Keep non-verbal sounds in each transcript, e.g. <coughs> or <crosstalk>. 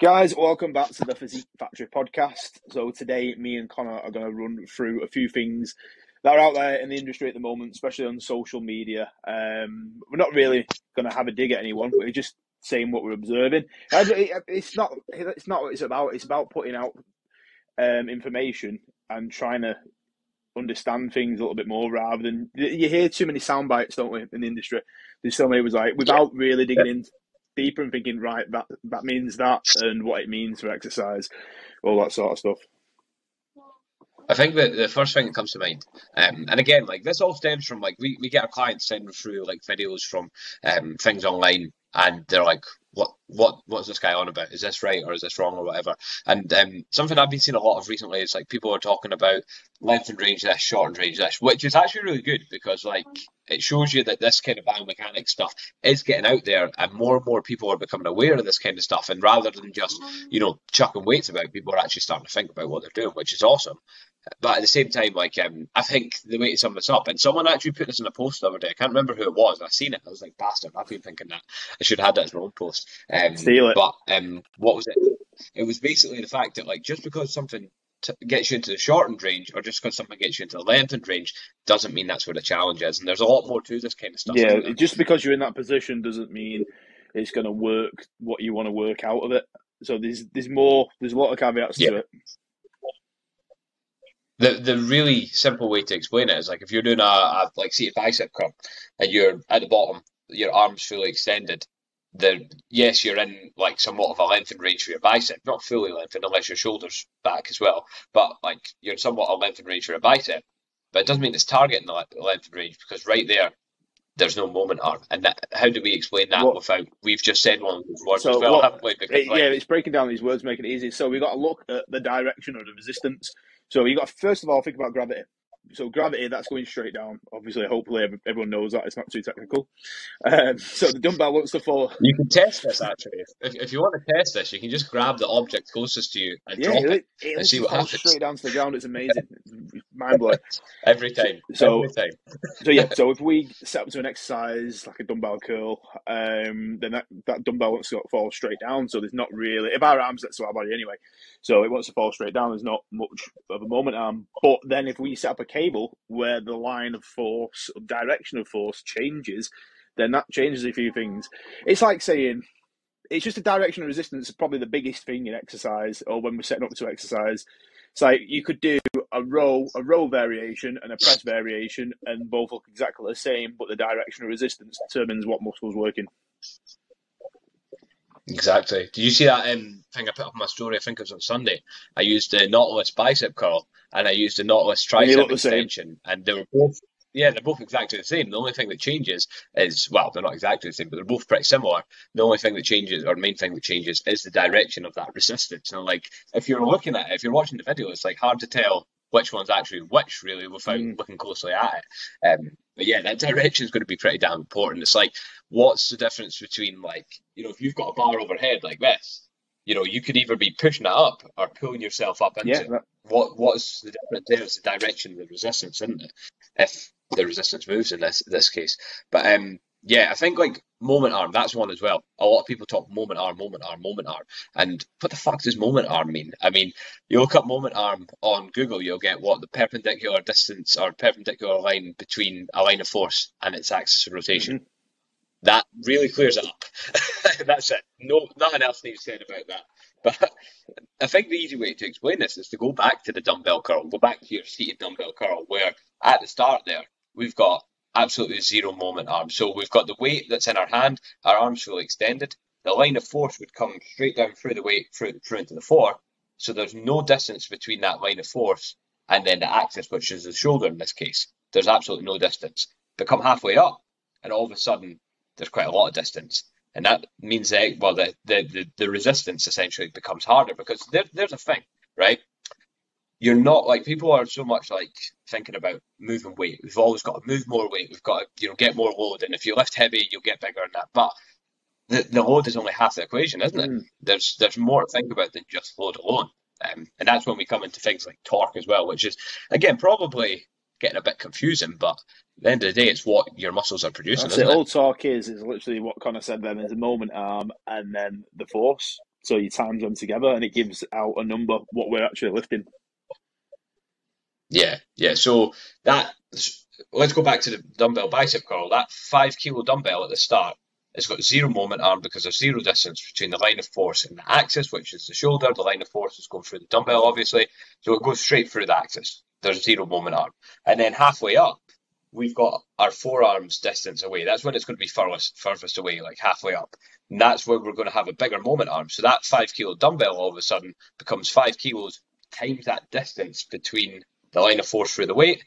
Guys, welcome back to the Physique Factory podcast. So today, me and Conor are going to run through a few things that are out there in the industry at the moment, especially on social media. Um, we're not really going to have a dig at anyone. We're just saying what we're observing. It's not. It's not what it's about. It's about putting out um, information and trying to understand things a little bit more rather than you hear too many sound bites, don't we, in the industry? There's so many was like without really digging in deeper and thinking, right, that that means that, and what it means for exercise, all that sort of stuff. I think that the first thing that comes to mind, um, and again, like this all stems from like we, we get our clients sending through like videos from um, things online, and they're like, what what what's this guy on about? Is this right or is this wrong or whatever? And um, something I've been seeing a lot of recently is like people are talking about length and range this, short and range this, which is actually really good because like it shows you that this kind of biomechanics stuff is getting out there and more and more people are becoming aware of this kind of stuff and rather than just you know chucking weights about people are actually starting to think about what they're doing which is awesome but at the same time like um, i think the way to sum this up and someone actually put this in a post the other day i can't remember who it was i seen it i was like bastard i've been thinking that i should have had that as my own post um, Steal it. but um, what was it it was basically the fact that like just because something t- gets you into the shortened range or just because something gets you into the lengthened range doesn't mean that's where the challenge is. And there's a lot more to this kind of stuff. Yeah, just because you're in that position doesn't mean it's going to work what you want to work out of it. So there's there's more there's a lot of caveats yeah. to it. The the really simple way to explain it is like if you're doing a, a like seated bicep curl and you're at the bottom, your arms fully extended, the yes, you're in like somewhat of a lengthened range for your bicep, not fully lengthened unless your shoulders back as well, but like you're somewhat a lengthened range for a bicep. But it doesn't mean it's targeting the lengthened range because right there, there's no moment arm. And that, how do we explain that well, without we've just said one of those words so as well? Because, it, yeah, it's breaking down these words, making it easy. So we've got to look at the direction of the resistance. So you got to first of all think about gravity so gravity that's going straight down. Obviously, hopefully everyone knows that it's not too technical. Um, so the dumbbell wants to fall. You can test this actually. If, if you want to test this, you can just grab the object closest to you and yeah, drop it, it and see what happens. Straight down to the ground. It's amazing. Mind blowing. <laughs> Every time. So, Every time. so yeah. So if we set up to an exercise like a dumbbell curl, um, then that, that dumbbell wants to fall straight down. So there's not really if our arms that's our body anyway. So it wants to fall straight down. There's not much of a moment arm. But then if we set up a cable where the line of force, direction of force changes, then that changes a few things. It's like saying it's just a direction of resistance is probably the biggest thing in exercise or when we're setting up to exercise. It's like you could do a row, a row variation and a press variation, and both look exactly the same, but the direction of resistance determines what muscle's working. Exactly. Did you see that um, thing I put up on my story? I think it was on Sunday. I used the Nautilus bicep curl and I used the Nautilus tricep extension, and they were both yeah, they're both exactly the same. The only thing that changes is well, they're not exactly the same, but they're both pretty similar. The only thing that changes, or main thing that changes, is the direction of that resistance. And like, if you're looking at it, if you're watching the video, it's like hard to tell which one's actually which, really, without mm. looking closely at it. Um, but yeah, that direction is going to be pretty damn important. It's like, what's the difference between like, you know, if you've got a bar overhead like this, you know, you could either be pushing it up or pulling yourself up into yeah, that... what what's the difference there is the direction of the resistance, isn't it? If the resistance moves in this this case. But um yeah, I think like moment arm, that's one as well. A lot of people talk moment arm, moment arm, moment arm. And what the fuck does moment arm mean? I mean, you look up moment arm on Google, you'll get what the perpendicular distance or perpendicular line between a line of force and its axis of rotation. Mm-hmm. That really clears it up. <laughs> that's it. No, nothing else needs said about that. But <laughs> I think the easy way to explain this is to go back to the dumbbell curl, go back to your seated dumbbell curl, where at the start there, we've got absolutely zero moment arm. So we've got the weight that's in our hand, our arms fully extended. The line of force would come straight down through the weight through, through into the floor. So there's no distance between that line of force and then the axis, which is the shoulder in this case. There's absolutely no distance. But come halfway up, and all of a sudden there's quite a lot of distance. And that means that well the, the, the, resistance essentially becomes harder because there, there's a thing, right? you're not like people are so much like thinking about moving weight. We've always got to move more weight. We've got to you know get more load, and if you lift heavy, you'll get bigger and that. But the, the load is only half the equation, isn't it? Mm. There's there's more to think about than just load alone, um, and that's when we come into things like torque as well, which is again probably getting a bit confusing. But at the end of the day, it's what your muscles are producing. That's it. All torque is is literally what Conor said. Then is the moment arm and then the force. So you times them together, and it gives out a number what we're actually lifting. Yeah, yeah. So that let's go back to the dumbbell bicep curl. That five kilo dumbbell at the start it's got zero moment arm because there's zero distance between the line of force and the axis, which is the shoulder. The line of force is going through the dumbbell, obviously. So it goes straight through the axis. There's zero moment arm. And then halfway up, we've got our forearms distance away. That's when it's going to be furthest, furthest away, like halfway up. And that's where we're going to have a bigger moment arm. So that five kilo dumbbell all of a sudden becomes five kilos times that distance between the line of force through the weight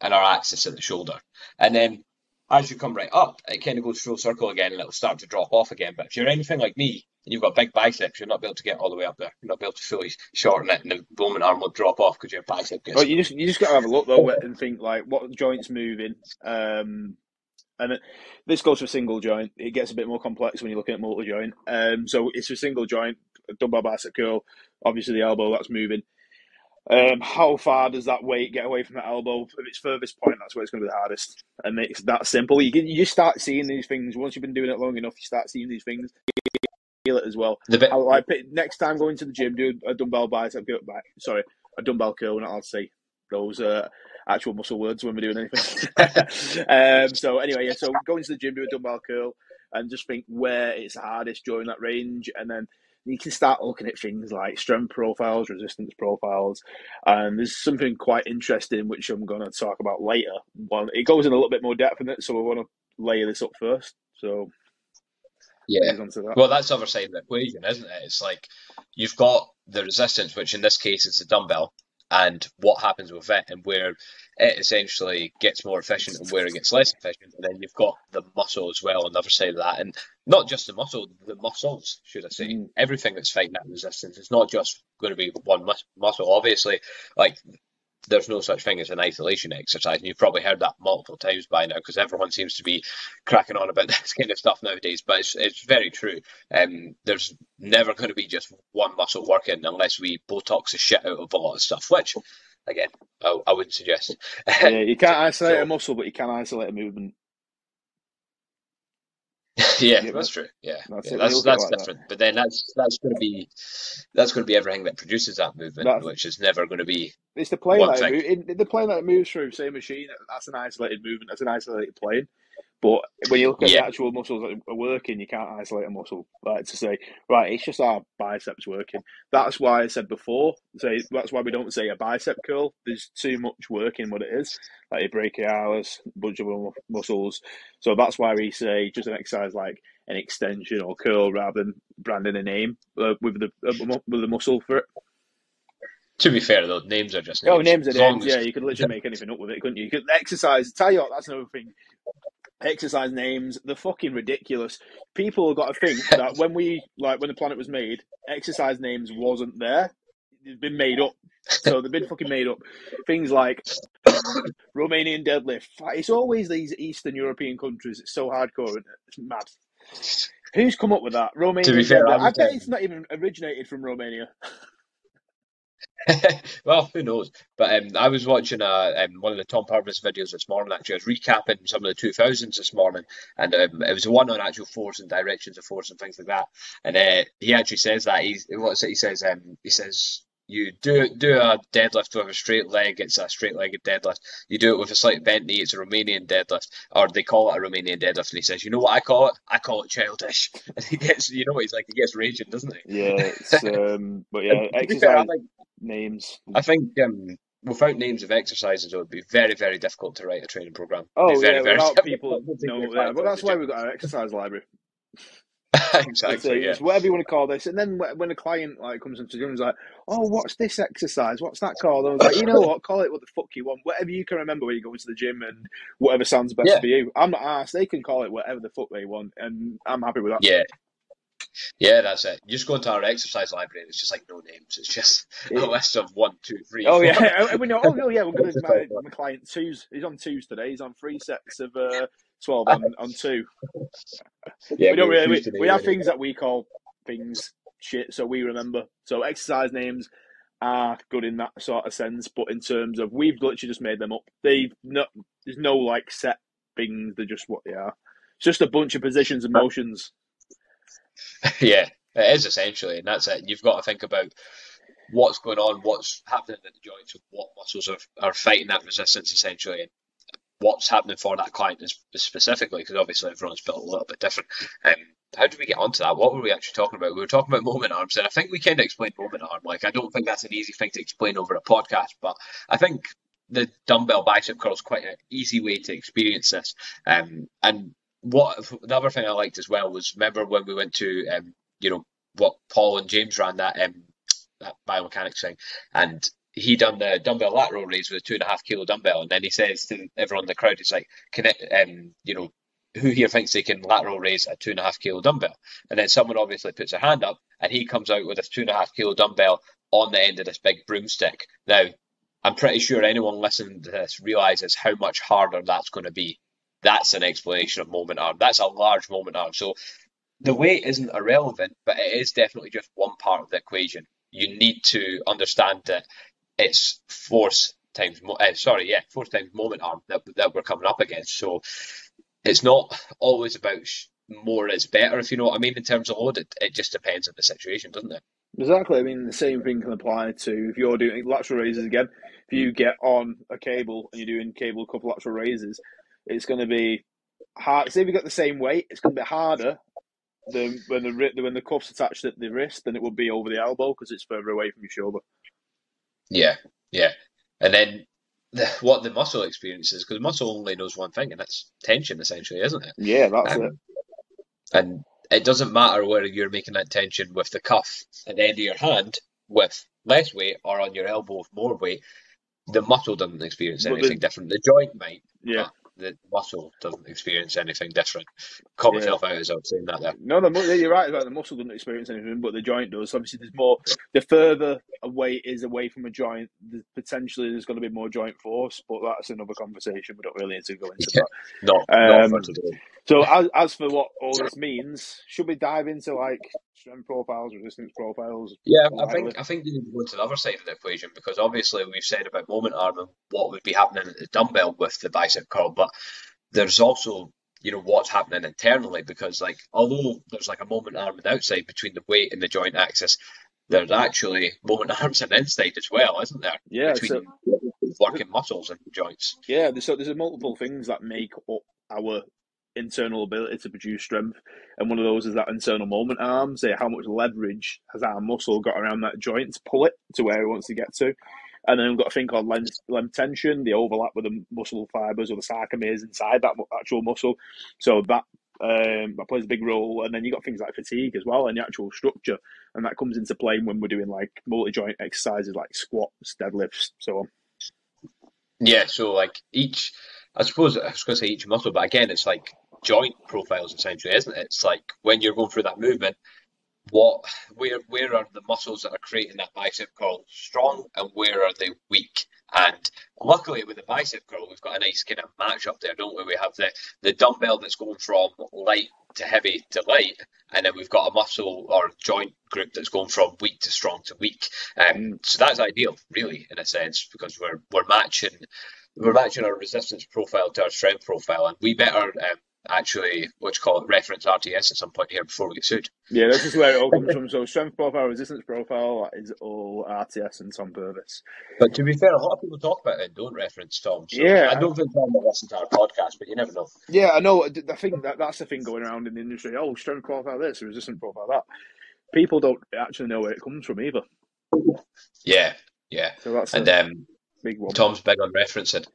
and our axis at the shoulder. And then as you come right up, it kind of goes full circle again and it'll start to drop off again. But if you're anything like me and you've got big biceps, you're not be able to get all the way up there. You're not be able to fully shorten it and the moment arm will drop off because your bicep gets. Well, you just you just got to have a look though <laughs> and think like what joints moving. Um, and it, this goes for single joint. It gets a bit more complex when you're looking at multi joint. Um, so it's a single joint, dumbbell bicep curl. Obviously the elbow that's moving. Um, how far does that weight get away from the elbow? If it's furthest point, that's where it's going to be the hardest. And it's that simple. You, you just start seeing these things once you've been doing it long enough. You start seeing these things. Feel it as well. The bit- I, like next time going to the gym, do a dumbbell bicep curl. Sorry, a dumbbell curl. Not I'll say those uh, actual muscle words when we're doing anything. <laughs> um, so anyway, yeah. So going to the gym, do a dumbbell curl, and just think where it's hardest during that range, and then you can start looking at things like strength profiles, resistance profiles, and there's something quite interesting which I'm going to talk about later. Well, it goes in a little bit more depth in it, so we want to layer this up first. So, yeah, that. well, that's the other side of the equation, isn't it? It's like you've got the resistance, which in this case is the dumbbell, and what happens with it and where it essentially gets more efficient and where it gets less efficient. And then you've got the muscle as well on the other side of that. And not just the muscle, the muscles, should I say. Mm. Everything that's fighting that resistance. It's not just going to be one mus- muscle. Obviously, like there's no such thing as an isolation exercise. And you've probably heard that multiple times by now because everyone seems to be cracking on about <laughs> this kind of stuff nowadays. But it's, it's very true. Um, there's never going to be just one muscle working unless we Botox the shit out of a lot of stuff, which, again, I, I wouldn't suggest. Yeah, you can't <laughs> isolate so, a muscle, but you can isolate a movement. <laughs> yeah, yeah, that's true. Yeah, that's yeah, that's, that's like different. That. But then that's that's going to be that's going to be everything that produces that movement, that's, which is never going to be. It's the plane that it, the plane that moves through same machine. That's an isolated movement. That's an isolated plane. But when you look at yeah. the actual muscles that are working, you can't isolate a muscle. Like to say, right, it's just our biceps working. That's why I said before. Say that's why we don't say a bicep curl. There's too much work in what it is, like a brachialis, bunch of muscles. So that's why we say just an exercise like an extension or curl rather than branding a name uh, with the uh, with the muscle for it. To be fair, though, names are just names. Oh, names are names. As... Yeah, you could literally <laughs> make anything up with it, couldn't you? You could exercise. Tell you what, that's another thing exercise names they're fucking ridiculous. People have got to think <laughs> that when we like when the planet was made exercise names wasn't there. It's been made up. So they've been fucking made up. Things like <coughs> romanian deadlift. It's always these eastern european countries. It's so hardcore it's mad. Who's come up with that? Romanian fair, i bet it's not even originated from romania <laughs> <laughs> well, who knows? But um, I was watching uh, um, one of the Tom Purvis videos this morning. Actually, I was recapping some of the 2000s this morning, and um, it was one on actual force and directions of force and things like that. And uh, he actually says that what's it? He says um, he says you do do a deadlift with a straight leg, it's a straight legged deadlift. You do it with a slight bent knee, it's a Romanian deadlift, or they call it a Romanian deadlift. And he says, "You know what I call it? I call it childish." <laughs> And he gets, you know, what he's like he gets raging, doesn't he? Yeah, <laughs> um, but yeah, exercise fair, I think, names. I think um, without names of exercises, it would be very, very difficult to write a training program. Oh very, yeah, very without people <laughs> know, yeah, but that's why we've got our exercise library. exactly. It's, yeah. whatever you want to call this. And then when a client like comes into the gym, and is like, "Oh, what's this exercise? What's that called?" I was like, "You know what? Call it what the fuck you want. Whatever you can remember when you go into the gym, and whatever sounds best yeah. for you. I'm not asked. They can call it whatever the fuck they want, and I'm happy with that." Yeah. Yeah, that's it. You just go into our exercise library, and it's just like no names. It's just a list of one, two, three. Oh four. yeah, we know. Oh no, yeah, we're going <laughs> to my, my client twos. He's on twos today. He's on three sets of uh, twelve on, on two. Yeah, we don't really. We, we have things that we call things shit, so we remember. So exercise names are good in that sort of sense, but in terms of we've literally just made them up. They no, there's no like set things. They're just what they are. It's just a bunch of positions and motions. <laughs> yeah, It is essentially, and that's it. You've got to think about what's going on, what's happening at the joints, what muscles are, are fighting that resistance essentially, and what's happening for that client is, specifically, because obviously everyone's built a little bit different. Um, how did we get onto that? What were we actually talking about? We were talking about moment arms, and I think we kind of explained moment arm. Like, I don't think that's an easy thing to explain over a podcast, but I think the dumbbell bicep curl is quite an easy way to experience this. Um, and what the other thing I liked as well was remember when we went to um, you know what Paul and James ran that um, that biomechanics thing, and he done the dumbbell lateral raise with a two and a half kilo dumbbell, and then he says to everyone in the crowd, he's like, connect, um, you know, who here thinks they can lateral raise a two and a half kilo dumbbell?" And then someone obviously puts their hand up, and he comes out with a two and a half kilo dumbbell on the end of this big broomstick. Now, I'm pretty sure anyone listening to this realizes how much harder that's going to be. That's an explanation of moment arm. That's a large moment arm. So the weight isn't irrelevant, but it is definitely just one part of the equation. You need to understand that it's force times, uh, sorry, yeah, force times moment arm that, that we're coming up against. So it's not always about more is better, if you know what I mean, in terms of load. It, it just depends on the situation, doesn't it? Exactly. I mean, the same thing can apply to if you're doing lateral raises again. If you get on a cable and you're doing cable couple lateral raises, it's going to be hard. Say if you got the same weight, it's going to be harder than when the when the cuff's attached at the wrist than it would be over the elbow because it's further away from your shoulder. Yeah, yeah, and then the, what the muscle experiences because muscle only knows one thing, and that's tension, essentially, isn't it? Yeah, that's um, it. And it doesn't matter whether you're making that tension with the cuff at the end of your hand with less weight or on your elbow with more weight. The muscle doesn't experience anything the, different. The joint might. Yeah the muscle doesn't experience anything different. Yeah. myself out as I was saying that there. No, the, you're right about the muscle doesn't experience anything, but the joint does. Obviously, there's more. The further away it is away from a joint, the, potentially there's going to be more joint force, but that's another conversation. We don't really need to go into yeah. that. No, um, so as, as for what all this means, should we dive into like strength profiles, resistance profiles? Yeah, I think I think we need to go to the other side of the equation because obviously we've said about moment arm and what would be happening at the dumbbell with the bicep curl, but there's also you know what's happening internally because like although there's like a moment arm and outside between the weight and the joint axis, there's actually moment <laughs> arms and inside as well, isn't there? Yeah, between so, working muscles and joints. Yeah, so there's multiple things that make up our internal ability to produce strength. And one of those is that internal moment arm, say how much leverage has our muscle got around that joint to pull it to where it wants to get to. And then we've got a thing called length tension, the overlap with the muscle fibers or the sarcomeres inside that actual muscle. So that um, that plays a big role. And then you've got things like fatigue as well and the actual structure. And that comes into play when we're doing like multi joint exercises like squats, deadlifts, so on. Yeah, so like each I suppose I was going to say each muscle, but again, it's like joint profiles essentially, isn't it? It's like when you're going through that movement, what where where are the muscles that are creating that bicep curl strong and where are they weak? And luckily with the bicep curl, we've got a nice kind of match up there, don't we? We have the the dumbbell that's going from light to heavy to light, and then we've got a muscle or joint group that's going from weak to strong to weak. Um, so that's ideal, really, in a sense, because we're we're matching we're matching our resistance profile to our strength profile, and we better um, actually what you call it reference RTS at some point here before we get sued. Yeah, this is where it all <laughs> comes from. So strength profile, resistance profile is all RTS and Tom Purvis. But to be fair, a lot of people talk about it and don't reference Tom. So yeah, I don't think Tom will listen to our podcast, but you never know. Yeah, I know. I think that that's the thing going around in the industry. Oh, strength profile this, resistance profile that. People don't actually know where it comes from either. Yeah, yeah. So that's and um, Big one. Tom's big on referencing.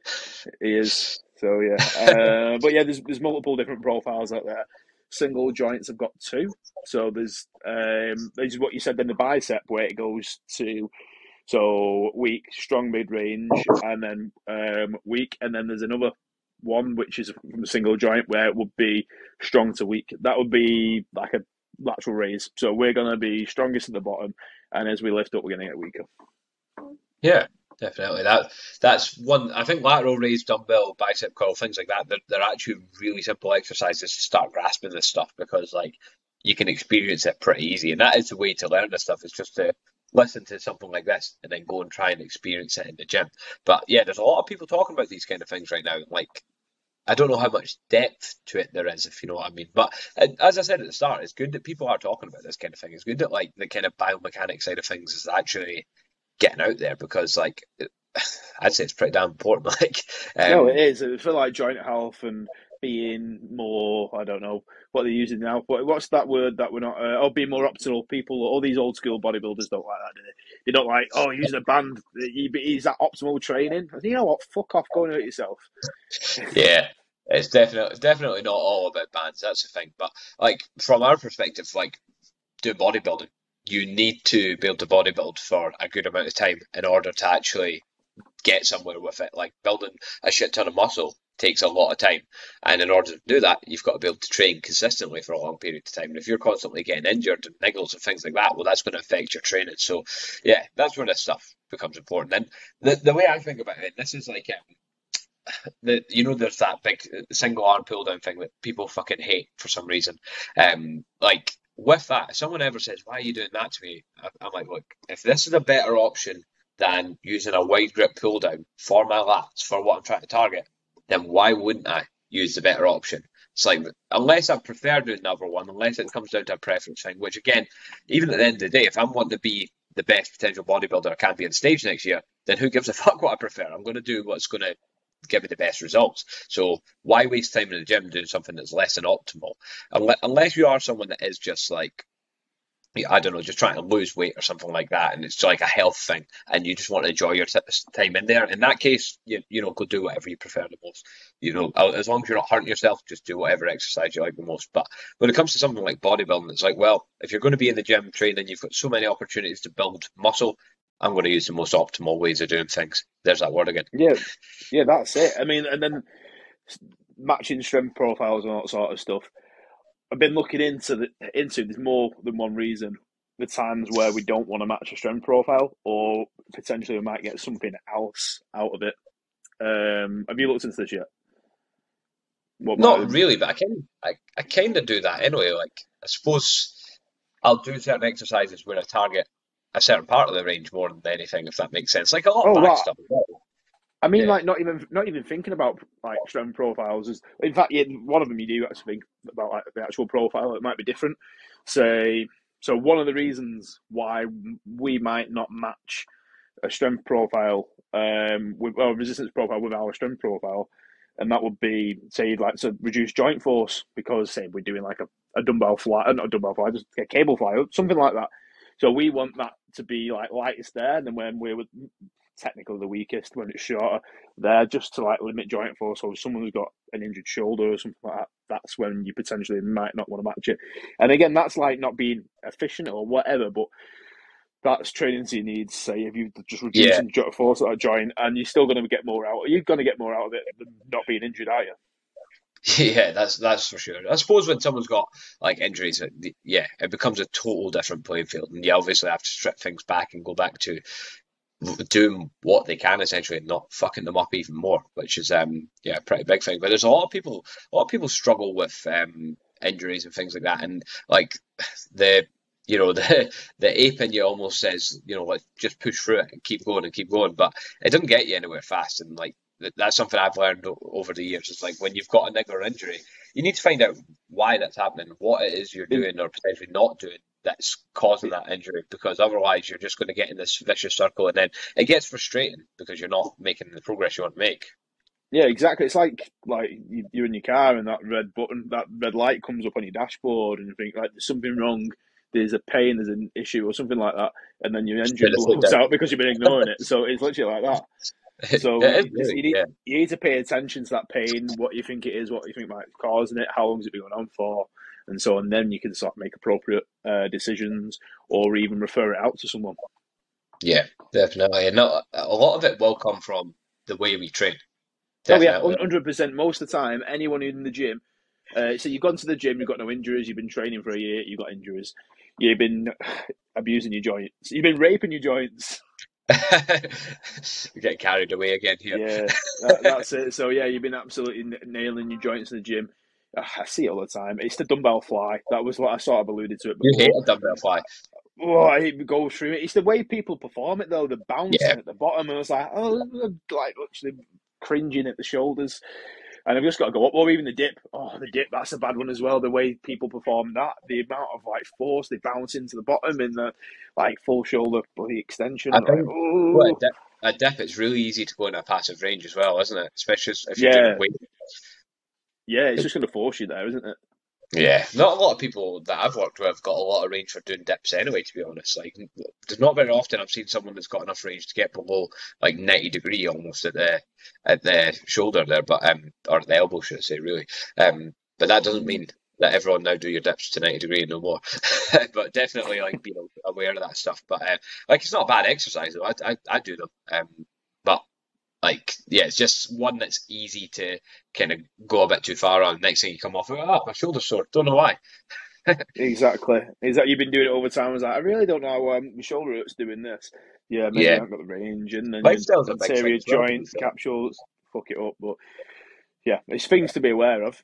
He is. So yeah, <laughs> uh, but yeah, there's there's multiple different profiles out there. Single joints have got two. So there's um, this is what you said Then the bicep where it goes to so weak, strong mid range, and then um, weak, and then there's another one which is from a single joint where it would be strong to weak. That would be like a lateral raise. So we're gonna be strongest at the bottom, and as we lift up, we're gonna get weaker. Yeah, definitely. That that's one. I think lateral raise, dumbbell, bicep curl, things like that. They're, they're actually really simple exercises to start grasping this stuff because like you can experience it pretty easy, and that is the way to learn this stuff. Is just to listen to something like this and then go and try and experience it in the gym. But yeah, there's a lot of people talking about these kind of things right now. Like I don't know how much depth to it there is, if you know what I mean. But as I said at the start, it's good that people are talking about this kind of thing. It's good that like the kind of biomechanics side of things is actually getting out there because like <sighs> I'd say it's pretty damn important. <laughs> Like, um, no, it is. I feel like joint health and being more, I don't know what they're using now, but what's that word that we're not, uh, oh, being more optimal people, all these old school bodybuilders don't like that, do they? They don't like, oh, use a band, is that optimal training? You know what, fuck off, go and hurt yourself. <laughs> <laughs> yeah. It's definitely it's definitely not all about bands. That's the thing. But like from our perspective, like doing bodybuilding, you need to be able to bodybuild for a good amount of time in order to actually get somewhere with it. Like building a shit ton of muscle takes a lot of time. And in order to do that, you've got to be able to train consistently for a long period of time. And if you're constantly getting injured and niggles and things like that, well, that's going to affect your training. So, yeah, that's where this stuff becomes important. And the, the way I think about it, this is like, um, the, you know, there's that big single arm pull down thing that people fucking hate for some reason. Um, like with that, if someone ever says, "Why are you doing that to me?" I'm like, "Look, if this is a better option than using a wide grip pull down for my lats for what I'm trying to target, then why wouldn't I use the better option? It's like, unless I prefer doing another one, unless it comes down to a preference thing, which again, even at the end of the day, if I'm wanting to be the best potential bodybuilder I can be on stage next year, then who gives a <laughs> fuck what I prefer? I'm going to do what's going to give me the best results. So why waste time in the gym doing something that's less than optimal? Unless you are someone that is just like I don't know, just trying to lose weight or something like that, and it's like a health thing, and you just want to enjoy your t- time in there. In that case, you you know, go do whatever you prefer the most. You know, as long as you're not hurting yourself, just do whatever exercise you like the most. But when it comes to something like bodybuilding, it's like, well, if you're going to be in the gym training, you've got so many opportunities to build muscle. I'm going to use the most optimal ways of doing things. There's that word again. Yeah, yeah, that's it. I mean, and then matching strength profiles and all that sort of stuff I've been looking into the into there's more than one reason. The times where we don't want to match a strength profile, or potentially we might get something else out of it. Um, have you looked into this yet? What Not really, but I can I, I kind of do that anyway. Like I suppose I'll do certain exercises where I target a certain part of the range more than anything, if that makes sense. Like a lot of oh, back stuff. I mean, yeah. like not even not even thinking about like strength profiles. Is in fact, yeah, one of them you do actually think about like the actual profile. It might be different. Say, so one of the reasons why we might not match a strength profile um, with well, resistance profile with our strength profile, and that would be say you'd like to reduce joint force because say we're doing like a, a dumbbell fly, uh, not a dumbbell fly, just a cable fly, something like that. So we want that to be like lightest there, and then when we're technically the weakest when it's shorter. There just to like limit joint force. So if someone's got an injured shoulder or something like that, that's when you potentially might not want to match it. And again, that's like not being efficient or whatever, but that's training to your needs. Say if you just reducing yeah. Joint force at a joint, and you're still going to get more out. You're going to get more out of it than not being injured, are you? <laughs> Yeah, that's that's for sure. I suppose when someone's got like injuries, yeah, it becomes a total different playing field, and you obviously have to strip things back and go back to doing what they can essentially and not fucking them up even more, which is um yeah, a pretty big thing. But there's a lot of people a lot of people struggle with um injuries and things like that and like the you know <laughs> the the ape in you almost says you know like just push through it and keep going and keep going but it doesn't get you anywhere fast and like that's something I've learned over the years. It's like when you've got a niggler injury, you need to find out why that's happening, what it is you're mm. doing or potentially not doing, that's causing mm. that injury because otherwise you're just going to get in this vicious circle and then it gets frustrating because you're not making the progress you want to make. Yeah, exactly. It's like like you're in your car and that red button, that red light comes up on your dashboard, and you think like there's something wrong, there's a pain, there's an issue or something like that, and then your engine blows out because you've been ignoring it. So it's literally like that. <laughs> So really, you, need, yeah. you need to pay attention to that pain, what you think it is, what you think might be causing it, how long has it been going on for, and so on. then you can start make appropriate uh, decisions or even refer it out to someone. Yeah, definitely, and not, a lot of it will come from the way we train. Definitely. Oh yeah, hundred percent. Most of the time, anyone in the gym. Uh, so you've gone to the gym, you've got no injuries, you've been training for a year, you've got injuries, you've been <sighs> abusing your joints, you've been raping your joints. <laughs> getting carried away again here. Yeah, <laughs> that, that's it. So yeah, you've been absolutely nailing your joints in the gym. Ah, I see it all the time. It's the dumbbell fly. That was what I sort of alluded to it. Before. You hate a dumbbell fly. Oh, it goes through it. It's the way people perform it though. The bouncing yeah. at the bottom, and I was like, oh, like actually cringing at the shoulders. And I've just got to go up. Or even the dip. Oh, the dip, that's a bad one as well. The way people perform that, the amount of like force they bounce into the bottom in the like full shoulder bloody extension. I think like, a, dip, a dip, it's really easy to go in a passive range as well, isn't it? Especially if you're yeah. doing weight. Yeah, it's just going to force you there, isn't it? Yeah, not a lot of people that I've worked with got a lot of range for doing dips anyway. To be honest, like there's not very often I've seen someone that's got enough range to get below like ninety degree almost at the at the shoulder there, but um or the elbow should I say really. Um, but that doesn't mean that everyone now do your dips to ninety degree and no more. <laughs> but definitely like be aware of that stuff. But uh, like it's not a bad exercise though. I I, I do them. Um, but like yeah, it's just one that's easy to kind of go a bit too far on. Next thing you come off, oh, my shoulder's sore. Don't know why. <laughs> exactly. Is that you've been doing it over time? I was like, I really don't know how um, my shoulder hurts doing this. Yeah, maybe yeah. I haven't got the range and then anterior joints, well, capsules, fuck it up. But yeah, it's things to be aware of.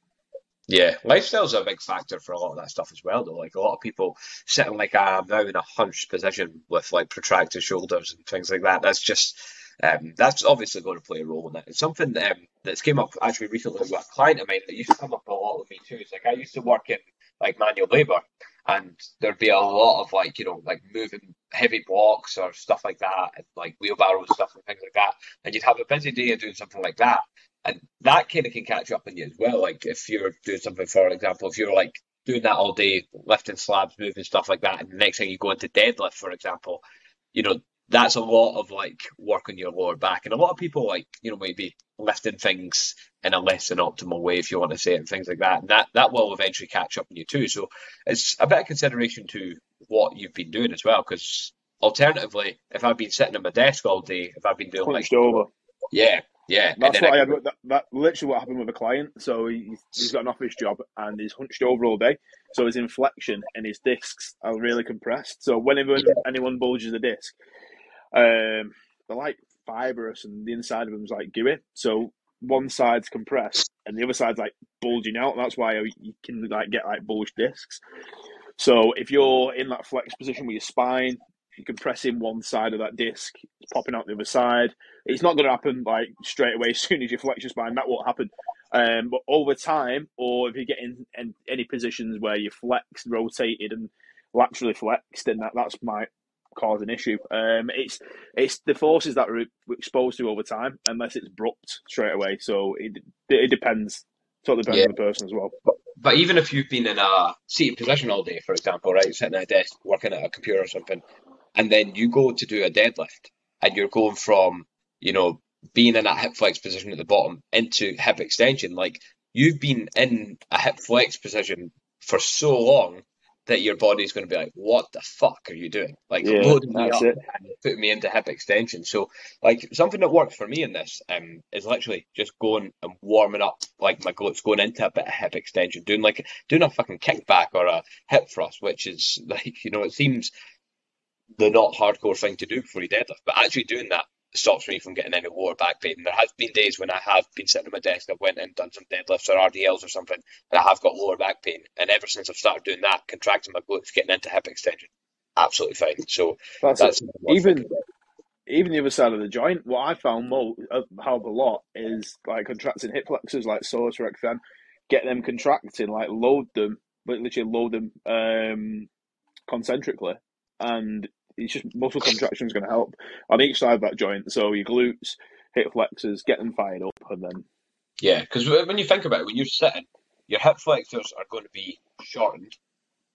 Yeah, lifestyle's a big factor for a lot of that stuff as well, though. Like a lot of people sitting like I am now in a hunched position with like protracted shoulders and things like that. That's just um, that's obviously going to play a role in it. It's something um, that's came up actually recently with a client of mine that used to come up a lot with me too. It's like I used to work in like manual labour, and there'd be a lot of like you know like moving heavy blocks or stuff like that, and like wheelbarrows stuff and things like that. And you'd have a busy day doing something like that, and that kind of can catch up on you as well. Like if you're doing something, for example, if you're like doing that all day, lifting slabs, moving stuff like that, and the next thing you go into deadlift, for example, you know that's a lot of like work on your lower back. And a lot of people like, you know, maybe lifting things in a less than optimal way, if you want to say it, and things like that. And that, that will eventually catch up on you too. So it's a bit of consideration to what you've been doing as well. Because alternatively, if I've been sitting at my desk all day, if I've been doing Punched like, over. Yeah, yeah. That's what I, had. That, that literally what happened with a client. So he, he's got an office job and he's hunched over all day. So his inflection and his discs are really compressed. So whenever yeah. anyone bulges a disc, um, they're like fibrous, and the inside of them is like gooey. So one side's compressed, and the other side's like bulging out. That's why you can like get like bulged discs. So if you're in that flex position with your spine, you can press in one side of that disc, it's popping out the other side. It's not going to happen like straight away <laughs> as soon as you flex your spine. That won't happen. Um, but over time, or if you get in, in any positions where you flex, rotated, and laterally flexed, then that that's might cause an issue. Um, it's it's the forces that we're exposed to over time, unless it's abrupt straight away. So it it depends. Totally depends yeah. on the person as well. But, but even if you've been in a seated position all day, for example, right, sitting at a desk working at a computer or something, and then you go to do a deadlift, and you're going from you know being in that hip flex position at the bottom into hip extension, like you've been in a hip flex position for so long that your body's going to be like, what the fuck are you doing? Like yeah, loading me up it. and putting me into hip extension. So like something that works for me in this um, is literally just going and warming up like my glutes, going into a bit of hip extension, doing like doing a fucking kickback or a hip thrust, which is <laughs> like, you know, it seems the not hardcore thing to do before you deadlift, but actually doing that stops me from getting any lower back pain. There have been days when I have been sitting at my desk, I've went and done some deadlifts or RDLs or something, and I have got lower back pain. And ever since I've started doing that, contracting my glutes, getting into hip extension, absolutely fine. So that's, that's even even the other side of the joint. What I found more uh, help a lot is like contracting hip flexors, like psoas or extend, get them contracting, like load them, like literally load them um, concentrically, and it's just muscle contraction is going to help on each side of that joint. So your glutes, hip flexors, get them fired up, and then yeah, because when you think about it, when you're sitting, your hip flexors are going to be shortened.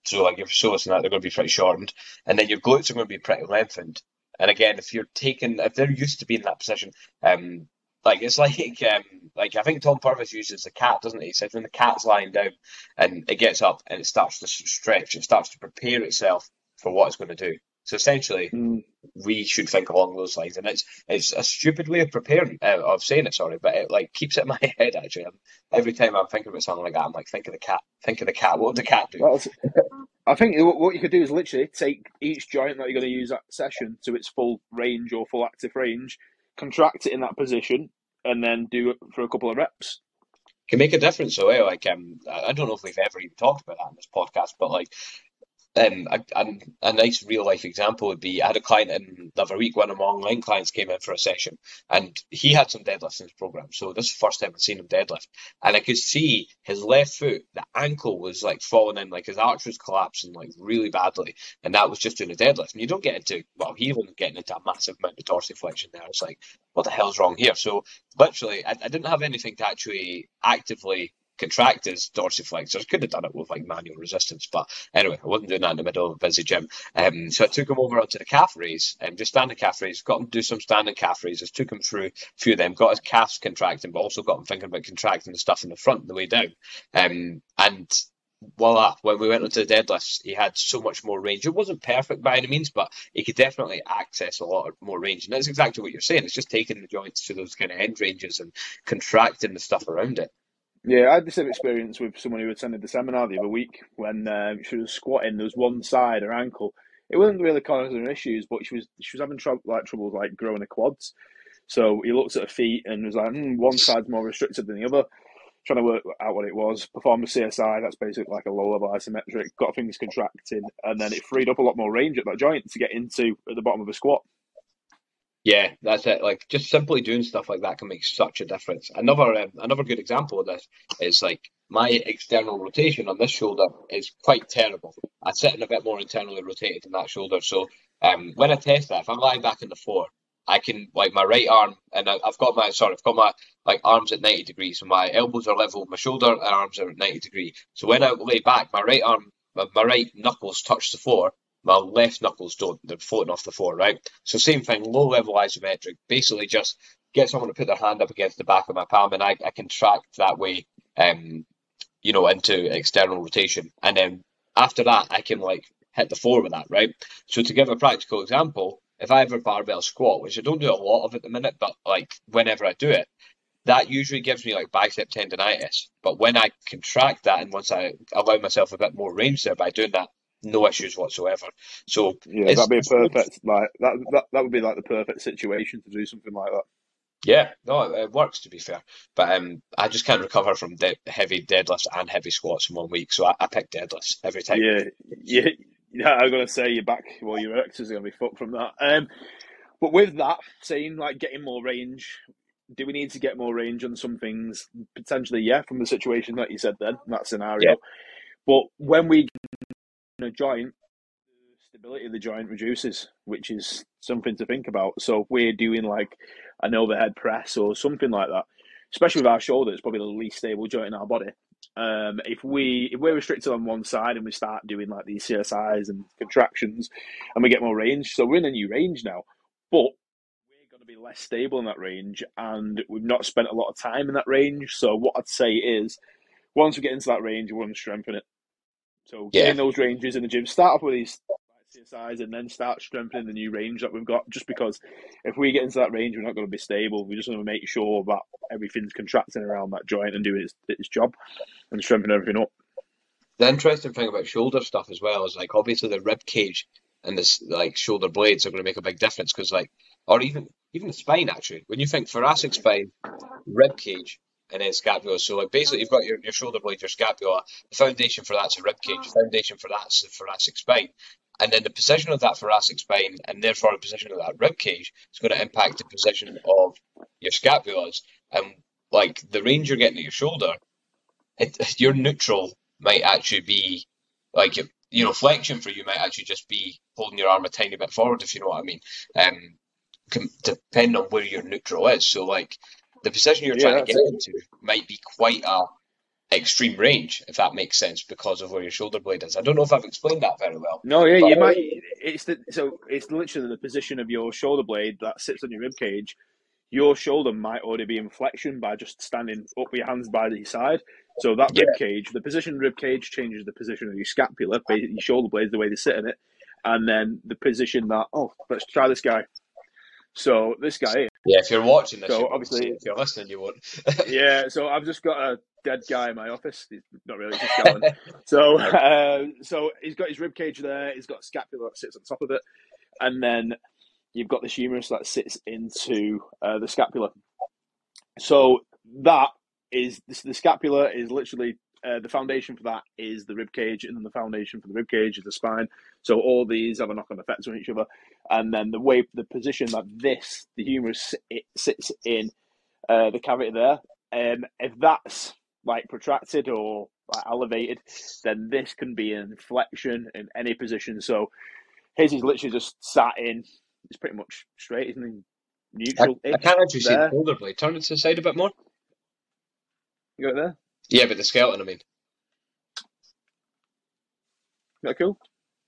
So like your psoas and that, they're going to be pretty shortened, and then your glutes are going to be pretty lengthened. And again, if you're taking, if they're used to being in that position, um, like it's <laughs> like um, like I think Tom Purvis uses the cat, doesn't he? He says when the cat's lying down and it gets up and it starts to stretch, it starts to prepare itself for what it's going to do. So essentially, mm. we should think along those lines, and it's it's a stupid way of preparing uh, of saying it. Sorry, but it like keeps it in <laughs> my head. Actually, I'm, every time I'm thinking about something like that, I'm like, think of the cat. Think of the cat. What would the cat do? Well, <laughs> I think what you could do is literally take each joint that you're going to use that session to its full range or full active range, contract it in that position, and then do it for a couple of reps can make a difference. though. eh? like, um, I don't know if we've ever even talked about that in this podcast, but like, um, a, a, a, nice real life example would be I had a client in the other week, one of my online clients came in for a session, and he had some deadlifts in his program. So this is the first time I'd seen him deadlift, and I could see his left foot, the ankle was like falling in, like his arch was collapsing like really badly, and that was just doing a deadlift. And you don't get into well, he wasn't getting into a massive amount of dorsiflexion there. It's like, what the hell's wrong here? So literally, I, I didn't have anything to actually actively contract his dorsiflexors. Could have done it with like manual resistance, but anyway, I wasn't doing that in the middle of a busy gym. Um, so I took him over onto the calf raise and um, just standing calf raise. Got him to do some standing calf raises. Took him through a few of them. Got his calves contracting, but also got him thinking about contracting the stuff in the front the way down. Um, and voila, when we went onto the deadlifts, he had so much more range. It wasn't perfect by any means, but he could definitely access a lot more range. And that's exactly what you're saying. It's just taking the joints to those kind of end ranges and contracting the stuff around it. Yeah, I had the same experience with someone who attended the seminar the other week when um, she was squatting. There was one side, her ankle. It wasn't really causing issues, but she was she was having trouble like trouble like growing her quads. So he looked at her feet and was like, mm, one side's more restricted than the other. Trying to work out what it was. Performed a CSI, that's basically like a low level isometric. Got things contracting, and then it freed up a lot more range at that joint to get into at the bottom of a squat. Yeah, that's it. Like just simply doing stuff like that can make such a difference. Another um, another good example of this is like my external rotation on this shoulder is quite terrible. I sit in a bit more internally rotated in that shoulder. So um, when I test that, if I'm lying back in the floor, I can like my right arm and I, have got my sorry, I've got my like arms at 90 degrees. So my elbows are level, my shoulder and arms are at 90 degrees. So when I lay back, my right arm, my, my right knuckles touch the floor, my left knuckles don't. They're floating off the floor, right? So same thing, low level isometric. Basically just get someone to put their hand up against the back of my palm and I, I contract that way, um, you know, into external rotation. And then after that, I can like hit the floor with that, right? So to give a practical example, if I ever barbell squat, which I don't do a lot of at the minute, but like whenever I do it, that usually gives me like bicep tendonitis. But when I contract that and once I allow myself a bit more range there by doing that, no issues whatsoever. So yeah, that'd be a perfect like that, that. That would be like the perfect situation to do something like that. Yeah, no, it works to be fair, but um, I just can't recover from de- heavy deadlifts and heavy squats in one week, so I, I pick deadlifts every time. Yeah, yeah, yeah. I'm gonna say your back, well, your ex is gonna be fucked from that. Um, but with that, saying like getting more range, do we need to get more range on some things? Potentially, yeah, from the situation that you said then, that scenario. Yeah. But when we a joint, the stability of the joint reduces, which is something to think about. So if we're doing like an overhead press or something like that, especially with our shoulder, it's probably the least stable joint in our body. Um, if we if we're restricted on one side and we start doing like these CSIs and contractions, and we get more range, so we're in a new range now, but we're going to be less stable in that range, and we've not spent a lot of time in that range. So what I'd say is, once we get into that range, we want to strengthen it. So yeah. getting those ranges in the gym, start off with these CSIs and then start strengthening the new range that we've got. Just because if we get into that range, we're not going to be stable. We just want to make sure that everything's contracting around that joint and doing its, its job and strengthening everything up. The interesting thing about shoulder stuff as well is like obviously the rib cage and this like shoulder blades are going to make a big difference because like or even even the spine actually when you think thoracic spine, rib cage and then scapula. So like basically you've got your, your shoulder blade, your scapula. The foundation for that's a rib cage. The foundation for that's the thoracic spine. And then the position of that thoracic spine and therefore the position of that rib cage is going to impact the position of your scapulas. And like the range you're getting at your shoulder, it, <laughs> your neutral might actually be like you know flexion for you might actually just be holding your arm a tiny bit forward if you know what I mean. Um, depend on where your neutral is. So like the position you're yeah, trying to get it. into might be quite a extreme range, if that makes sense, because of where your shoulder blade is. I don't know if I've explained that very well. No, yeah, you might. It's the so it's literally the position of your shoulder blade that sits on your rib cage. Your shoulder might already be in flexion by just standing up with your hands by the side. So that yeah. rib cage, the position rib cage changes the position of your scapula, basically your shoulder blades, the way they sit in it, and then the position that oh, let's try this guy. So this guy. Yeah, if you're watching this, so obviously if you're listening, you won't. <laughs> yeah, so I've just got a dead guy in my office. He's not really just going. <laughs> so, uh, so he's got his rib cage there. He's got scapula that sits on top of it, and then you've got the humerus that sits into uh, the scapula. So that is the scapula is literally uh, the foundation for that is the rib cage, and then the foundation for the rib cage is the spine. So all these have a knock-on effect on each other. and then the way the position that this the humerus it sits in uh, the cavity there. Um, if that's like protracted or like elevated, then this can be an inflection in any position. So his is literally just sat in. It's pretty much straight, isn't he? Neutral. I, I can't actually there. see the shoulder blade. Turn it to the side a bit more. You got it there? Yeah, but the skeleton, I mean. Is that cool?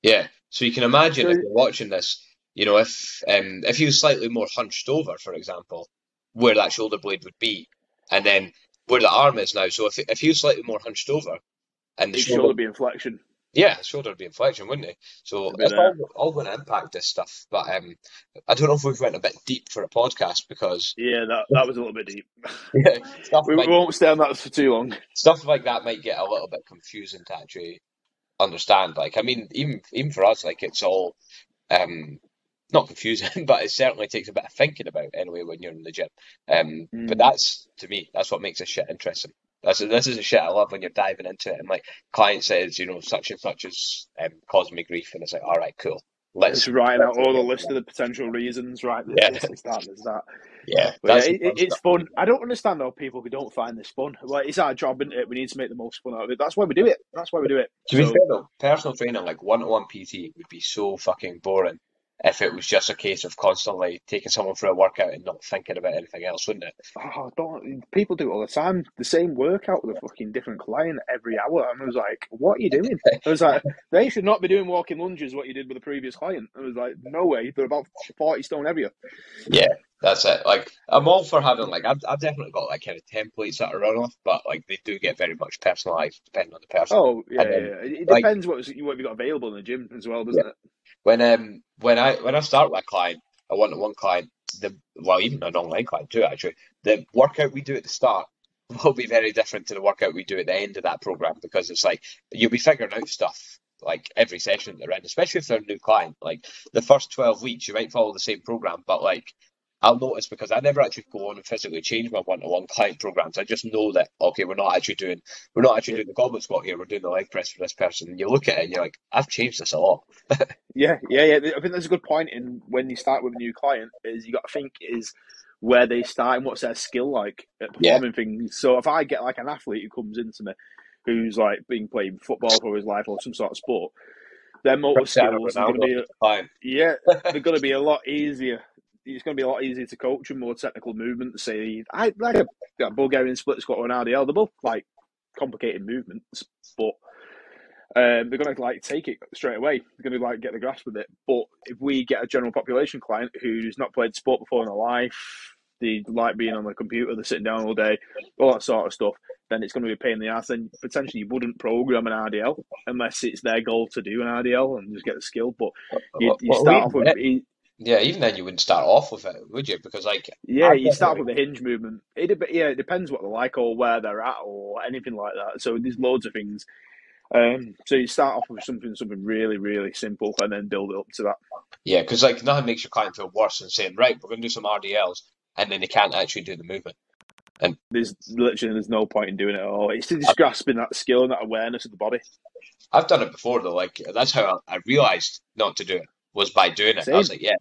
Yeah. So you can imagine so, if you're watching this, you know, if um, if he was slightly more hunched over, for example, where that shoulder blade would be, and then where the arm is now. So if if he was slightly more hunched over, and the shoulder, shoulder be inflection. Yeah, shoulder would be inflection, wouldn't it? So it's all, all, going to impact this stuff. But um, I don't know if we've went a bit deep for a podcast because yeah, that that was a little bit deep. <laughs> yeah, we, might, won't stay on that for too long. Stuff like that might get a little bit confusing to actually understand. Like, I mean, even even for us, like it's all um, not confusing, <laughs> but it certainly takes a bit of thinking about anyway when you're in the gym. Um, mm. But that's to me, that's what makes this shit interesting. That's this is a shit I love when you're diving into it and like client says, you know, such and such has um, caused me grief, and it's like, all right, cool. Let's just write out all the list of the potential reasons, right? Yeah. this, that, <laughs> that. Yeah, yeah it, it's fun. I don't understand how people who don't find this fun. Like it's our job, isn't it? We need to make the most fun out of it. That's why we do it. That's why we do it. To so, be fair though, personal training like one-on-one PT would be so fucking boring if it was just a case of constantly taking someone for a workout and not thinking about anything else, wouldn't it? Oh, don't people do it all the time? The same workout with a fucking different client every hour. And I was like, what are you doing? <laughs> I was like, they should not be doing walking lunges what you did with the previous client. I was like, no way. They're about 40 stone heavier. Yeah, that's it. Like, I'm all for having, like, I've, I've definitely got, like, kind of templates that I run off, but, like, they do get very much personalised depending on the person. Oh, yeah, then, yeah. It like, depends what, what you've got available in the gym as well, doesn't yeah. it? When um when I when I start with a client, a one to one client, the well even an online client too actually, the workout we do at the start <laughs> will be very different to the workout we do at the end of that program because it's like you'll be figuring out stuff like every session they're in, especially if they're a new client. Like the first twelve weeks, you might follow the same program, but like I'll notice because I never actually go on and physically change my one-to-one client programs. I just know that okay, we're not actually doing we're not actually doing the goblet squat here. We're doing the leg press for this person. And you look at it and you're like, I've changed this a lot. <laughs> yeah, yeah, yeah. I think that's a good point. In when you start with a new client, is you got to think is where they start and what's their skill like at performing yeah. things. So if I get like an athlete who comes into me who's like been playing football for his life or some sort of sport, their motor skills are going to be yeah, <laughs> they're going to be a lot easier it's going to be a lot easier to coach and more technical movements. Say, I like a, a Bulgarian split squat or an RDL. They're both like complicated movements, but um, they're going to like take it straight away. They're going to like get the grasp of it. But if we get a general population client who's not played sport before in their life, they like being on the computer, they're sitting down all day, all that sort of stuff, then it's going to be a pain in the ass. And potentially you wouldn't program an RDL unless it's their goal to do an RDL and just get the skill. But you, you start off with. Yeah, even then you wouldn't start off with it, would you? Because like yeah, you start with a hinge movement. It yeah, it depends what they're like or where they're at or anything like that. So there's loads of things. Um, so you start off with something something really really simple and then build it up to that. Yeah, because like nothing makes your client feel worse than saying right, we're going to do some RDLs and then they can't actually do the movement. And there's literally there's no point in doing it at all. It's just grasping that skill and that awareness of the body. I've done it before though. Like that's how I, I realized not to do it was by doing it. Same. I was like, yeah,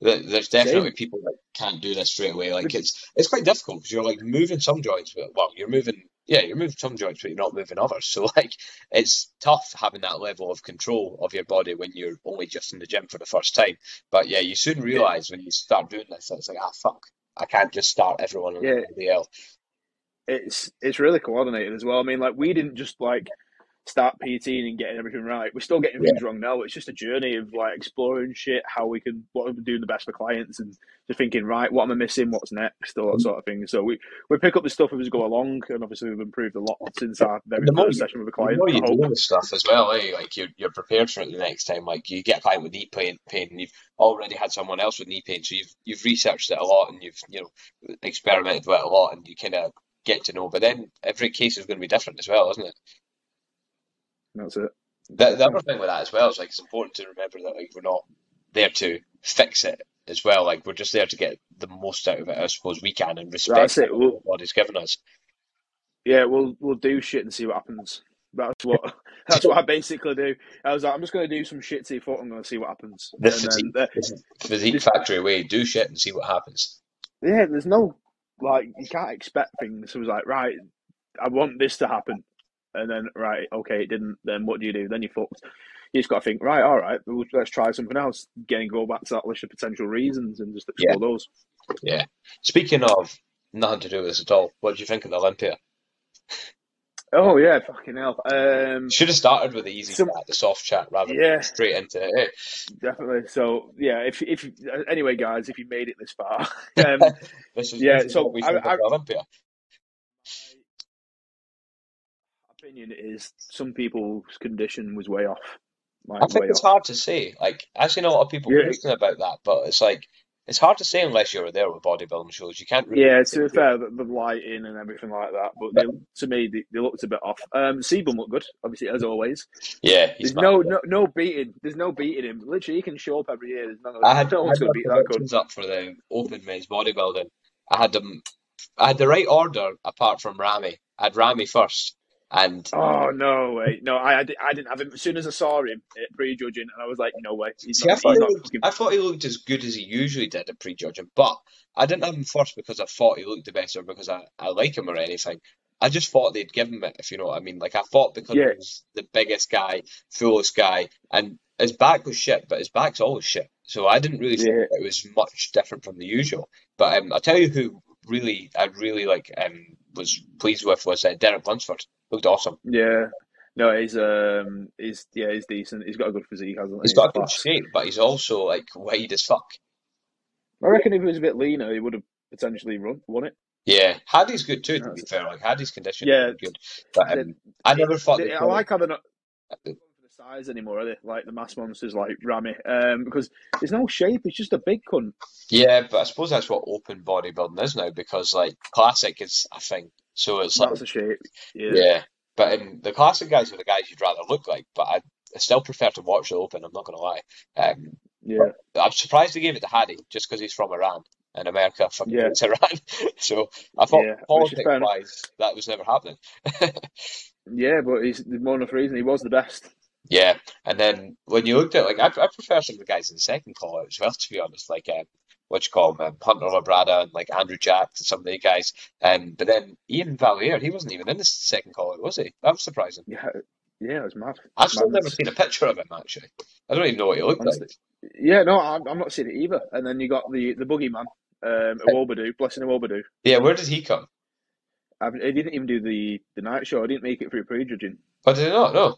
there's definitely Same. people that can't do this straight away. Like it's it's quite difficult because you're like moving some joints, but well, you're moving yeah, you're moving some joints, but you're not moving others. <laughs> So like it's tough having that level of control of your body when you're only just in the gym for the first time. But yeah, you soon realize when you start doing this, it's like ah fuck, I can't just start everyone on yeah. the L. It's it's really coordinated as well. I mean, like we didn't just like start PTing and getting everything right. We're still getting things wrong now. It's just a journey of like exploring shit, how we can, what we're doing the best for clients, and just thinking, right, what am I missing? What's next? All that mm-hmm. sort of thing. So we, we pick up the stuff as we go along, and obviously we've improved a lot since our very the first session with a client. The more you do stuff as well, eh? like you're, you're prepared for it the next time. Like you get a client with knee pain, pain, and you've already had someone else with knee pain, so you've you've researched it a lot and you've you know experimented with it a lot, and you kind of get to know. But then every case is going to be different as well, isn't it? That's it. The, the other thing with that as well is like it's important to remember that like we're not there to fix it as well. Like we're just there to get the most out of it, I suppose we can, and respect what we'll, body's given us. Yeah, we'll we'll do shit and see what happens. That's what <laughs> <laughs> that's what I basically do. I was like, I'm just going to do some shit to your foot. I'm going to see what happens. <laughs> The physique, then, uh, physique this, factory way. Do shit and see what happens. Yeah, there's no like you can't expect things. It was like right, I want this to happen, and then right, okay, it didn't. Then what do you do? Then you fucked. You just got to think, right, all right, let's try something else. Again, go back to that list of potential reasons and just explore yeah. those. Yeah. Speaking of nothing to do with this at all, what do you think of Olympia? Oh yeah, fucking hell. Um, Should have started with the easy some, chat, the soft chat, rather yeah, than straight into it. Definitely. So yeah, if if anyway, guys, if you made it this far, <laughs> um, this is, yeah. This so I, I, Olympia. Opinion is some people's condition was way off. Like, I think it's off. hard to say. Like, I've seen a lot of people yeah. about that, but it's like it's hard to say unless you're there with bodybuilding shows. You can't. Really yeah, to be fair, the, the, lighting and everything like that, but they, to me, they, they, looked a bit off. Um, Cbum looked good, obviously as always. Yeah, there's no, no no beating. There's no beating him. Literally, he can show up every year. There's no, I had, no one's going to beat that good. up for the open men's bodybuilding. I had them. I had the right order apart from Ramy. I had Ramy first, and oh no way, no, I, I, didn't have him. As soon as I saw him at prejudging, and I was like, no way. See, not, I, thought he looked, I thought he looked as good as he usually did at prejudging, but I didn't have him first because I thought he looked the best or because I, I like him or anything. I just thought they'd give him it, if you know what I mean. Like I thought because yeah. he was the biggest guy, fullest guy, and his back was shit, but his back's always shit. So I didn't really think it was much different from the usual. But um, I'll tell you who really I really like um, was pleased with was uh, Derek Lunsford looked awesome. Yeah. No, he's um, he's yeah, he's decent. He's got a good physique, hasn't he? He's got a good shape, but he's also like wide as fuck. I reckon if he was a bit leaner, he would have potentially run, won it. Yeah, Hadi's good too. To be fair, like Hadi's condition, yeah, good. But um, I never thought. I like how they're not the size anymore, are they? Like the mass monsters, like Ramy, um, because there's no shape. It's just a big cunt. Yeah, but I suppose that's what open bodybuilding is now. Because like classic is a thing, so it's That's like a shape. Yeah. yeah. But in the classic guys are the guys you'd rather look like, but I, I still prefer to watch the open. I'm not going to lie. Um, yeah. I'm surprised they gave it to Hadi just because he's from Iran and America fucking yeah. hates Iran. <laughs> so I thought yeah, politics wise that was never happening. <laughs> yeah, but he's the more enough reason he was the best. Yeah, and then when you looked at like I, I prefer some of the guys in the second call out as well. To be honest, like um, what you call him, um, Hunter Labrada and like Andrew Jack and some of the guys. Um, but then Iain Valliere, he wasn't even in the second call, was he? That was surprising. Yeah, yeah, it was mad. I've still never seen a picture of him actually. I don't even know what he looked Honestly. like. Yeah, no, I'm, I'm not seeing it either. And then you got the the boogeyman, um, Awodibu, Blessing Awodibu. Yeah, where did he come? I, I didn't even do the, the night show. I didn't make it through prejudging. Oh, did he not? No.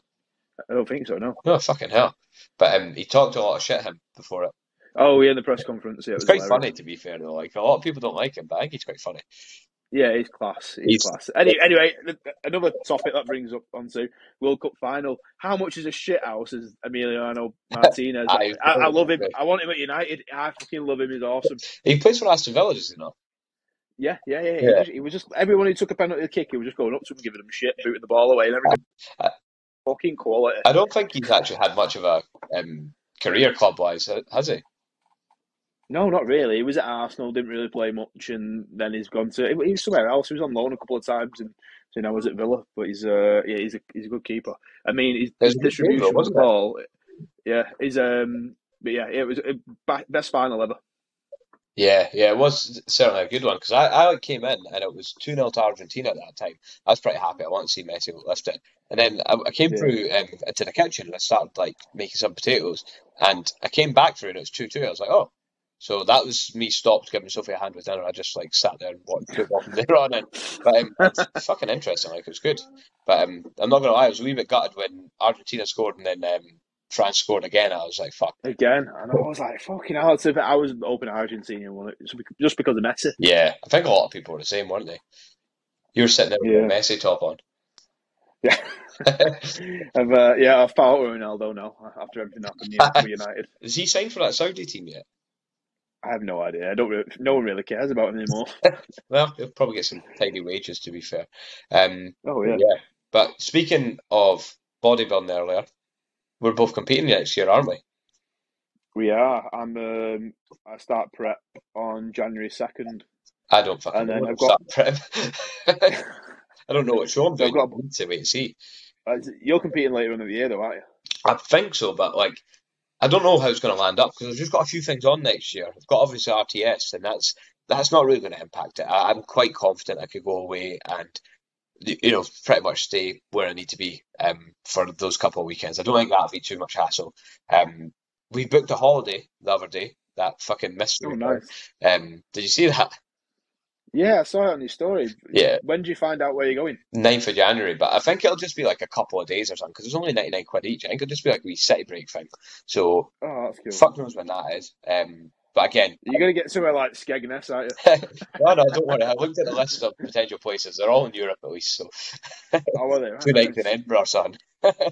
I don't think so. No. No, fucking hell. But um, he talked a lot of shit him before it. Oh yeah, in the press conference. Yeah, it it's quite hilarious. funny to be fair though. Like a lot of people don't like him, but I think he's quite funny. Yeah, he's class. He's, he's class. Any, anyway, another topic that brings up onto World Cup final. How much is a shit house is Emiliano <laughs> Martinez? I, I, I, love him. <laughs> I want him at United. I fucking love him. He's awesome. He plays for Aston Villa, does he not? Yeah, yeah, yeah. yeah. He, was, he, was, just everyone who took a penalty kick. He was just going up to him, giving him shit, booting the ball away, and everything. Fucking quality. I don't think he's actually had much of a um, career club wise, has he? No, not really. He was at Arsenal, didn't really play much, and then he's gone to. He was somewhere else. He was on loan a couple of times, and so now he's at Villa. But he's uh, yeah, he's a he's a good keeper. I mean, his, his distribution was ball, yeah, he's um, but yeah, it was a best final ever. Yeah, yeah, it was certainly a good one because I, I came in and it was 2 0 to Argentina at that time. I was pretty happy. I wanted to see Messi lift it. And then I, I came yeah. through um, into the kitchen and I started like making some potatoes. And I came back through and it was 2 2. I was like, oh, so that was me stopped giving Sophie a hand with dinner. I just like sat there and watched football from there <laughs> on in. But um, it's fucking interesting. Like it was good. But um, I'm not gonna lie, I was a wee bit gutted when Argentina scored and then um, France scored again. I was like, fuck. Again, and I was like, fucking hell. It's I was open Argentina won it just because of Messi. Yeah, I think a lot of people were the same, weren't they? You were sitting there with yeah. Messi top on. Yeah. <laughs> I've, uh, yeah, I've fought with Ronaldo now after everything happened with United. <laughs> Is he signed for that Saudi team yet? I have no idea. I don't. Really, no one really cares about him anymore. <laughs> well, he'll probably get some tidy wages, to be fair. Um, oh yeah. Yeah. But speaking of bodybuilding earlier, we're both competing next year, aren't we? We are. I'm. Um, I start prep on January second. I don't fucking and then I've got prep. <laughs> I don't know what show I'm doing. I've got to wait and see. You're competing later in the year, though, aren't you? I think so, but like, I don't know how it's going to land up because I've just got a few things on next year. I've got obviously RTS, and that's that's not really going to impact it. I, am quite confident I could go away and you know pretty much stay where I need to be um, for those couple of weekends. I don't think that'll be too much hassle. Um, we booked a holiday the other day. That fucking mystery. Oh, nice. Um, did you see that? Yeah, I saw it on your story. Yeah. When did you find out where you're going? 9th of January, but I think it'll just be like a couple of days or something because it's only 99 quid each. I think it'll just be like a wee city break thing. So, oh, cool. fuck knows when that is. Um, but again, you're going to get somewhere like Skegness, aren't you? <laughs> no, no, don't worry. I looked at the list of potential places. They're all in Europe at least. So, oh, are they? Two nights in Edinburgh, son. <laughs> but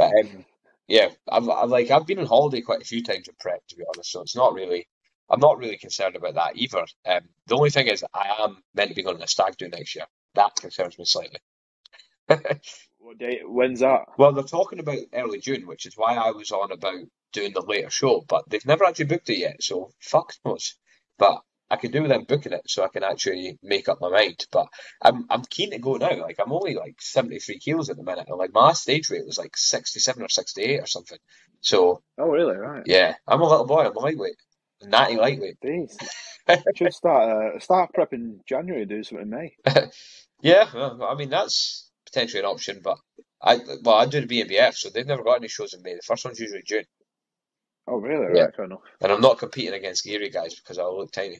um, yeah, I've, I've like I've been on holiday quite a few times in prep, to be honest. So it's not really I'm not really concerned about that either. Um, the only thing is, I am meant to be going to a stag do next year. That concerns me slightly. <laughs> what day? When's that? Well, they're talking about early June, which is why I was on about doing the later show, but they've never actually booked it yet, so fuck knows. But I can do with them booking it so I can actually make up my mind. But I'm I'm keen to go now. Like I'm only like 73 kilos at the minute, and like my stage weight was like 67 or 68 or something. So oh really? Right. Yeah, I'm a little boy. I'm lightweight. Natty lightweight. Beast. Should start uh, start prep in January. Do something in May. <laughs> yeah, I mean that's potentially an option, but I well I do the BNBF, so they've never got any shows in May. The first one's usually June. Oh really? Yeah. Right, fair enough. And I'm not competing against Geary guys because I'll look tiny.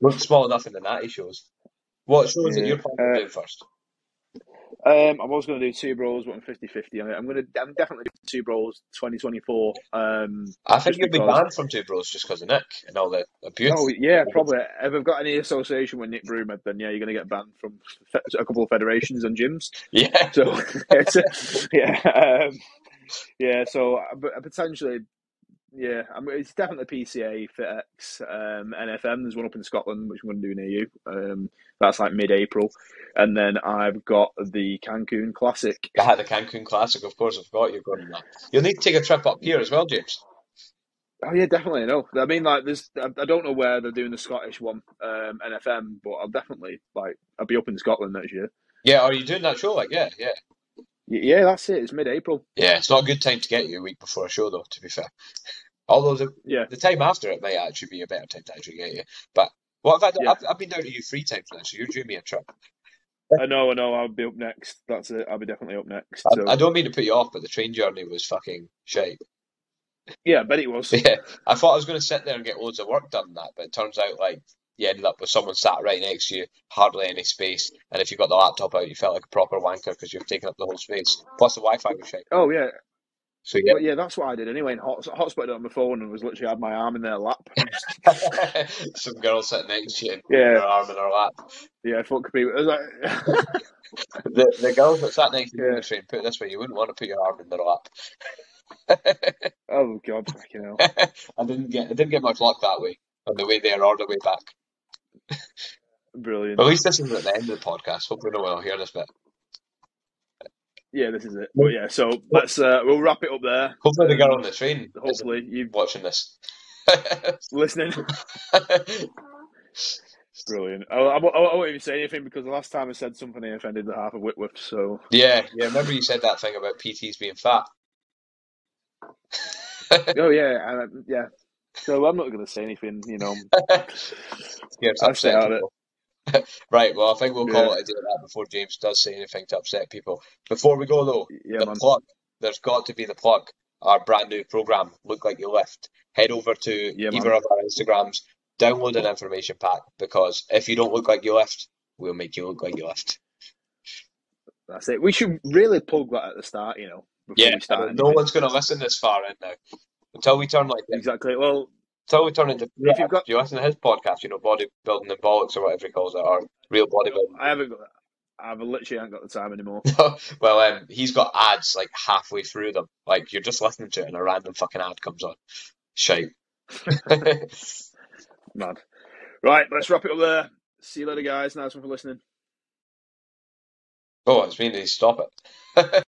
look <laughs> small enough in the Natty shows. What shows yeah. are you planning uh, to do first? Um, I was going to do two bros, but I'm 50 50. I'm going to, I'm definitely doing two bros 2024. Um, I think you'll because... be banned from two bros just because of Nick and all the abuse. Oh, yeah, probably. If I've got any association with Nick Broom, then yeah, you're going to get banned from a couple of federations and gyms. <laughs> Yeah. So, <laughs> yeah. Um, yeah, so uh, potentially yeah, I mean, it's definitely PCA, FitX, um, NFM. There's one up in Scotland, which I'm going to do near you. Um, that's like mid-April, and then I've got the Cancun Classic. Yeah, <laughs> the Cancun Classic, of course. I've got you going that. You'll need to take a trip up here as well, James. Oh yeah, definitely. I know. I mean, like, there's. I don't know where they're doing the Scottish one, um, NFM, but I'll definitely like. I'll be up in Scotland next year. Yeah, are you doing that show? Like, yeah, yeah. Yeah, that's it. It's mid-April. Yeah, it's not a good time to get you a week before a show, though. To be fair, although the yeah the time after it may actually be a better time to actually get you. But what have I done? Yeah. I've, I've been down to you three times now, so you're doing me a trip. I know, I know. I'll be up next. That's it. I'll be definitely up next. So. I, I, don't mean to put you off, but the train journey was fucking shite. Yeah, I bet it was. <laughs> Yeah, I thought I was going to sit there and get loads of work done. That, but it turns out like you ended up with someone sat right next to you, hardly any space, and if you got the laptop out, you felt like a proper wanker because you've taken up the whole space. Plus, the Wi-Fi was shit. Oh yeah. So yeah, well, yeah, that's what I did anyway. And hot, hotspotted on my phone and was literally had my arm in their lap. <laughs> <laughs> Some girl sitting next to you, yeah, her arm in her lap. Yeah, fuck me. Was like... <laughs> the the girls that sat next to you yeah. the train. Put it this way, you wouldn't want to put your arm in their lap. oh God, fucking hell! I didn't get I didn't get much luck that way on the way there or the way back. <laughs> Brilliant. at least this is at the end of the podcast. Hopefully, no one will hear this bit. Yeah, this is it. But yeah, so let's uh, we'll wrap it up there. Hopefully, the girl on the train. Hopefully, you watching this, <laughs> <laughs> listening. Brilliant. I, I, I, won't even say anything because the last time I said something, I offended the half of Whitworth. So yeah, yeah. Remember you said that thing about PTs being fat. oh yeah, yeah. So I'm not going to say anything, you know. <laughs> yeah, I'll stay out it. <laughs> right, well, I think we'll call yeah. it a day that before James does say anything to upset people. Before we go, though, yeah, the man. plug, there's got to be the plug. Our brand new program, Look Like You Left. Head over to yeah, either of our Instagrams, download an information pack because if you don't look like you left, we'll make you look like you left. That's it. We should really plug that at the start, you know. Yeah, no one's going to listen this far in now until we turn like exactly. Well, until we turn into if you've got you listen to his podcast, you know, bodybuilding and bollocks or whatever he calls it, or real bodybuilding. I haven't got. I've literally haven't got the time anymore. <laughs> well, um, he's got ads like halfway through them. Like you're just listening to it, and a random fucking ad comes on. Shite. <laughs> Mad. Right, let's wrap it up there. See you later, guys. Nice one for listening. Oh, it's mean to stop it. <laughs>